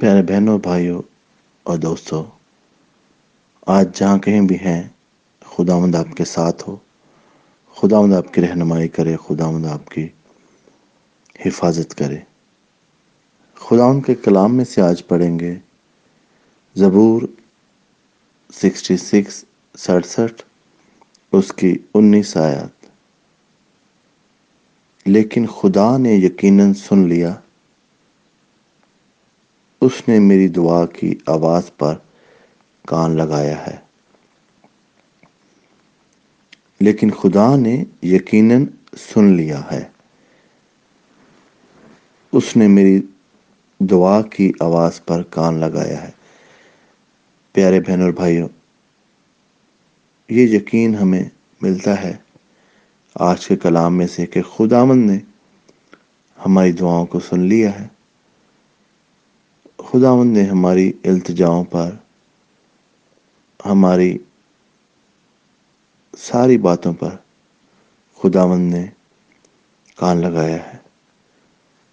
پیارے بہنوں، بھائیوں اور دوستوں، آج جہاں کہیں بھی ہیں خدا مند آپ کے ساتھ ہو۔ خدا مند آپ کی رہنمائی کرے خدا مند آپ کی حفاظت کرے۔ خدا ان کے کلام میں سے آج پڑھیں گے، زبور سکسٹی سکس، سڑسٹھ، اس کی انیس آیات۔ لیکن خدا نے یقیناً سن لیا اس نے میری دعا کی، آواز پر کان لگایا ہے۔ لیکن خدا نے یقیناً سن لیا ہے۔ اس نے میری دعا کی، آواز پر کان لگایا ہے۔ پیارے بہن اور بھائیوں، یہ یقین ہمیں ملتا ہے آج کے کلام میں سے کہ خداوند نے ہماری دعاؤں کو سن لیا ہے۔ خداوند نے ہماری التجاؤں پر ہماری ساری باتوں پر خداوند نے کان لگایا ہے۔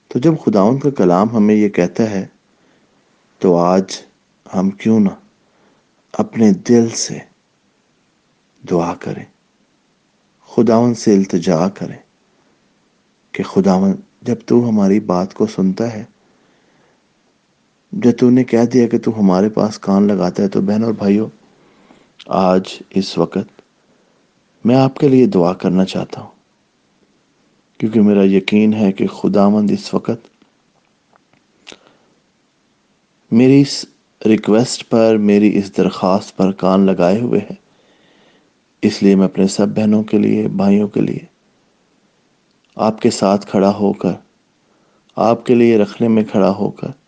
تو جب خداوند کا کلام ہمیں یہ کہتا ہے، تو آج ہم کیوں نہ اپنے دل سے دعا کریں، خداوند سے التجا کریں کہ خداوند جب تو ہماری بات کو سنتا ہے جب تو نے کہہ دیا کہ تو ہمارے پاس کان لگاتا ہے، تو بہن اور بھائیوں آج اس وقت میں آپ کے لیے دعا کرنا چاہتا ہوں۔ کیونکہ میرا یقین ہے کہ خدا مند اس وقت میری اس ریکویسٹ پر، میری اس درخواست پر کان لگائے ہوئے ہیں اس لیے میں اپنے سب بہنوں کے لیے، بھائیوں کے لیے آپ کے ساتھ کھڑا ہو کر، آپ کے لیے رکھنے میں کھڑا ہو کر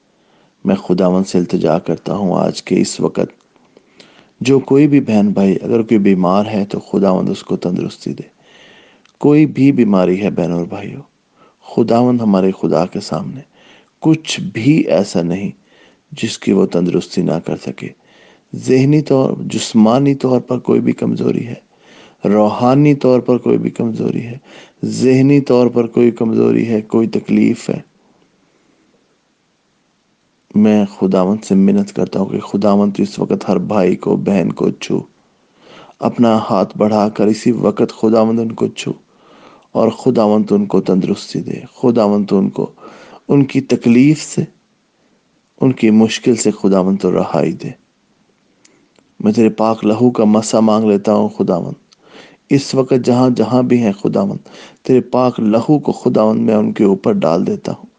میں خداون سے التجا کرتا ہوں آج کے اس وقت۔ جو کوئی بھی بہن بھائی اگر کوئی بیمار ہے تو خداوند اس کو تندرستی دے۔ کوئی بھی بیماری ہے بہن اور بھائیوں، خداوند ہمارے خدا کے سامنے۔ کچھ بھی ایسا نہیں جس کی وہ تندرستی نہ کر سکے۔ ذہنی طور، جسمانی طور پر کوئی بھی کمزوری ہے۔ روحانی طور پر کوئی بھی کمزوری ہے۔ ذہنی طور پر کوئی کمزوری ہے، کوئی تکلیف ہے۔ میں خداون سے منت کرتا ہوں کہ خداون تو اس وقت ہر بھائی کو، بہن کو چھو۔ اپنا ہاتھ بڑھا کر اسی وقت خداوند ان کو چھو اور خداوند ان کو تندرستی دے۔ خداوند ان کو، ان کی تکلیف سے، ان کی مشکل سے خداوند تو رہائی دے۔ میں تیرے پاک لہو کا مسا مانگ لیتا ہوں خداوند۔ اس وقت جہاں جہاں بھی ہیں خداوند، تیرے پاک لہو کو خداوند میں ان کے اوپر ڈال دیتا ہوں۔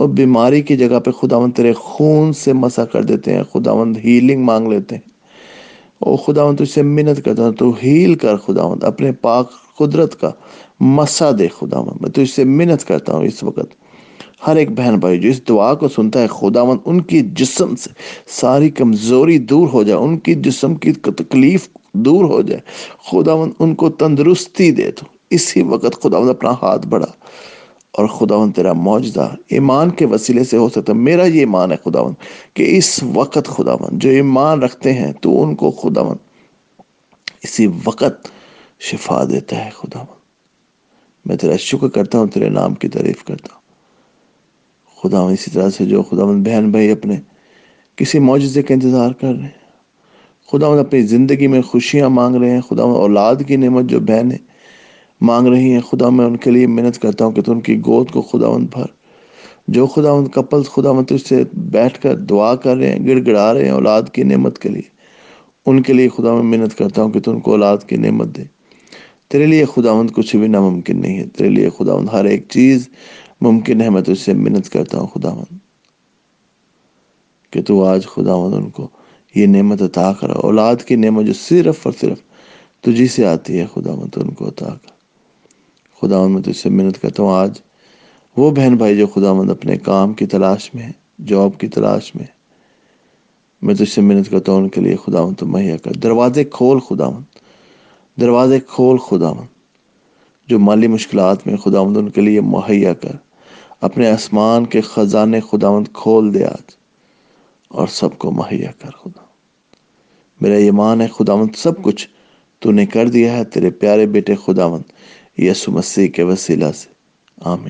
اور بیماری کی جگہ پہ خداوند تیرے خون سے مسا کر دیتے ہیں، خداوند ہیلنگ مانگ لیتے ہیں۔ او خداوند تجھ سے منت کرتا ہوں، تو ہیل کر خداوند، اپنے پاک قدرت کا مسا دے خداوند۔ میں تجھ سے منت کرتا ہوں اس وقت۔ ہر ایک بہن بھائی جو اس دعا کو سنتا ہے، خداوند ان کی جسم سے ساری کمزوری دور ہو جائے، ان کی جسم کی تکلیف دور ہو جائے، خداوند ان کو تندرستی دے تو اسی وقت خداوند اپنا ہاتھ بڑھا۔ اور خداون تیرا موجدہ ایمان کے وسیلے سے ہو سکتا ہے۔ میرا یہ ایمان ہے خداون کہ اس وقت خداون جو ایمان رکھتے ہیں تو ان کو خداون اسی وقت شفا دیتا ہے خداون میں تیرا شکر کرتا ہوں، تیرے نام کی تعریف کرتا ہوں۔ خداون اسی طرح سے جو خداون بہن بھائی اپنے کسی معجزے کا انتظار کر رہے ہیں۔ خداون اپنی زندگی میں خوشیاں مانگ رہے ہیں۔ خداون اولاد کی نعمت جو بہنیں مانگ رہی ہیں، خدا میں ان کے لیے محنت کرتا ہوں کہ تو ان کی گود کو خداوند بھر۔ جو خداوند کپل، خداوند تجھ سے بیٹھ کر دعا کر رہے ہیں گڑ گڑا رہے ہیں اولاد کی نعمت کے لیے، ان کے لیے خدا میں محنت کرتا ہوں کہ تو ان کو اولاد کی نعمت دے تیرے لیے خداوند کچھ بھی ناممکن نہیں ہے۔ تیرے لیے خداوند ہر ایک چیز ممکن ہے، میں تجھ سے محنت کرتا ہوں خداوند۔ کہ تو آج خداوند ان کو یہ نعمت عطا کرا۔ اولاد کی نعمت جو صرف اور صرف تجھی سے آتی ہے، خداوند ان کو عطا کر۔ خدا میں تجھ سے محنت کرتا ہوں۔ آج وہ بہن بھائی جو خدا مند اپنے کام کی تلاش میں ہے، جاب کی تلاش میں میں تجھ سے محنت کرتا ہوں، ان کے لیے خدا مند تو مہیا کر۔ دروازے کھول خدا مند دروازے کھول خدا مند جو مالی مشکلات میں خدا مند ان کے لیے مہیا کر۔ اپنے آسمان کے خزانے خدا مند کھول دے آج، اور سب کو مہیا کر خدا میرا ایمان ہے خدا مند سب کچھ تو نے کر دیا ہے۔ تیرے پیارے بیٹے خدا مند یسو مسیح کے وسیلہ سے۔ آمین۔